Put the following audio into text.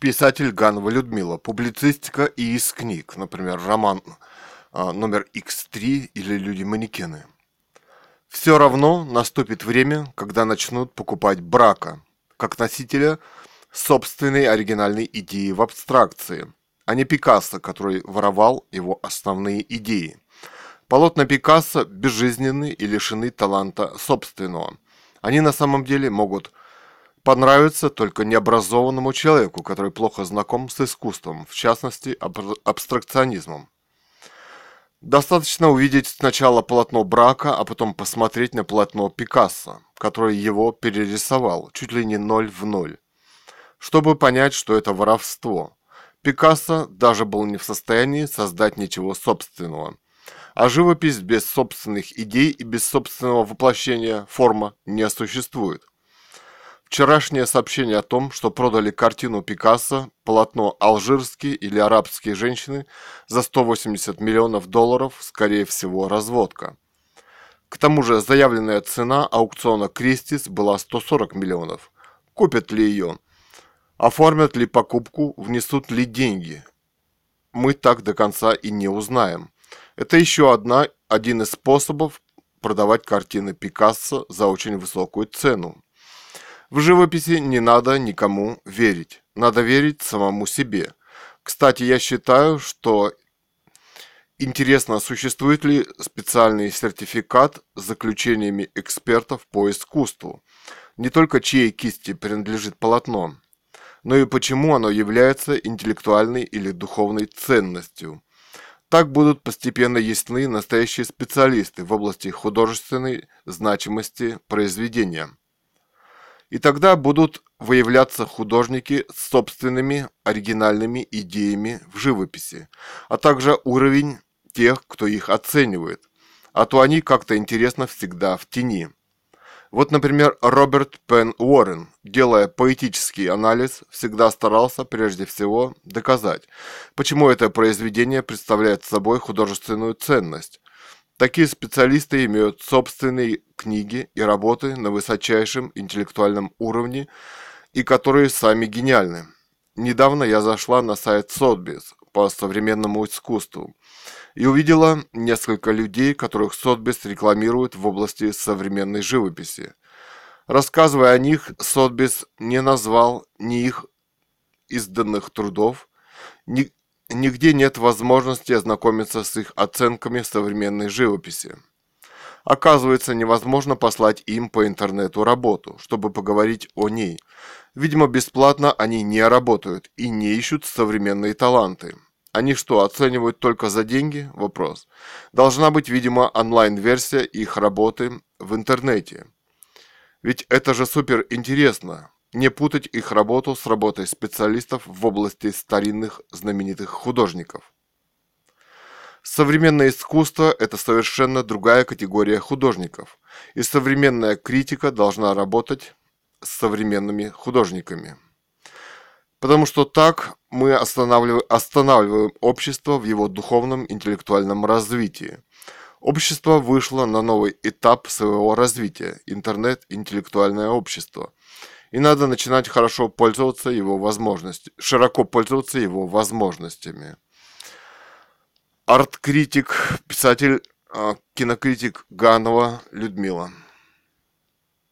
Писатель Ганова Людмила. Публицистика и из книг. Например, роман а, номер X3 или «Люди-манекены». Все равно наступит время, когда начнут покупать брака, как носителя собственной оригинальной идеи в абстракции, а не Пикассо, который воровал его основные идеи. Полотна Пикассо безжизненны и лишены таланта собственного. Они на самом деле могут понравиться только необразованному человеку, который плохо знаком с искусством, в частности абстракционизмом. Достаточно увидеть сначала полотно брака, а потом посмотреть на полотно Пикассо, который его перерисовал, чуть ли не ноль в ноль, чтобы понять, что это воровство. Пикассо даже был не в состоянии создать ничего собственного. А живопись без собственных идей и без собственного воплощения форма не существует. Вчерашнее сообщение о том, что продали картину Пикассо, полотно «Алжирские» или «Арабские женщины» за 180 миллионов долларов, скорее всего, разводка. К тому же заявленная цена аукциона Кристис была 140 миллионов. Купят ли ее? Оформят ли покупку? Внесут ли деньги? Мы так до конца и не узнаем. Это еще одна, один из способов продавать картины Пикассо за очень высокую цену. В живописи не надо никому верить. Надо верить самому себе. Кстати, я считаю, что интересно, существует ли специальный сертификат с заключениями экспертов по искусству. Не только чьей кисти принадлежит полотно, но и почему оно является интеллектуальной или духовной ценностью. Так будут постепенно ясны настоящие специалисты в области художественной значимости произведения. И тогда будут выявляться художники с собственными оригинальными идеями в живописи, а также уровень тех, кто их оценивает. А то они как-то интересно всегда в тени. Вот, например, Роберт Пен Уоррен, делая поэтический анализ, всегда старался прежде всего доказать, почему это произведение представляет собой художественную ценность, Такие специалисты имеют собственные книги и работы на высочайшем интеллектуальном уровне и которые сами гениальны. Недавно я зашла на сайт Сотбис по современному искусству и увидела несколько людей, которых Сотбис рекламирует в области современной живописи. Рассказывая о них, Сотбис не назвал ни их изданных трудов, ни Нигде нет возможности ознакомиться с их оценками современной живописи. Оказывается, невозможно послать им по интернету работу, чтобы поговорить о ней. Видимо, бесплатно они не работают и не ищут современные таланты. Они что, оценивают только за деньги? Вопрос. Должна быть, видимо, онлайн-версия их работы в интернете. Ведь это же супер интересно не путать их работу с работой специалистов в области старинных знаменитых художников. Современное искусство – это совершенно другая категория художников, и современная критика должна работать с современными художниками. Потому что так мы останавливаем, останавливаем общество в его духовном интеллектуальном развитии. Общество вышло на новый этап своего развития – интернет-интеллектуальное общество – и надо начинать хорошо пользоваться его возможностями, широко пользоваться его возможностями. Арт-критик, писатель, а, кинокритик Ганова Людмила.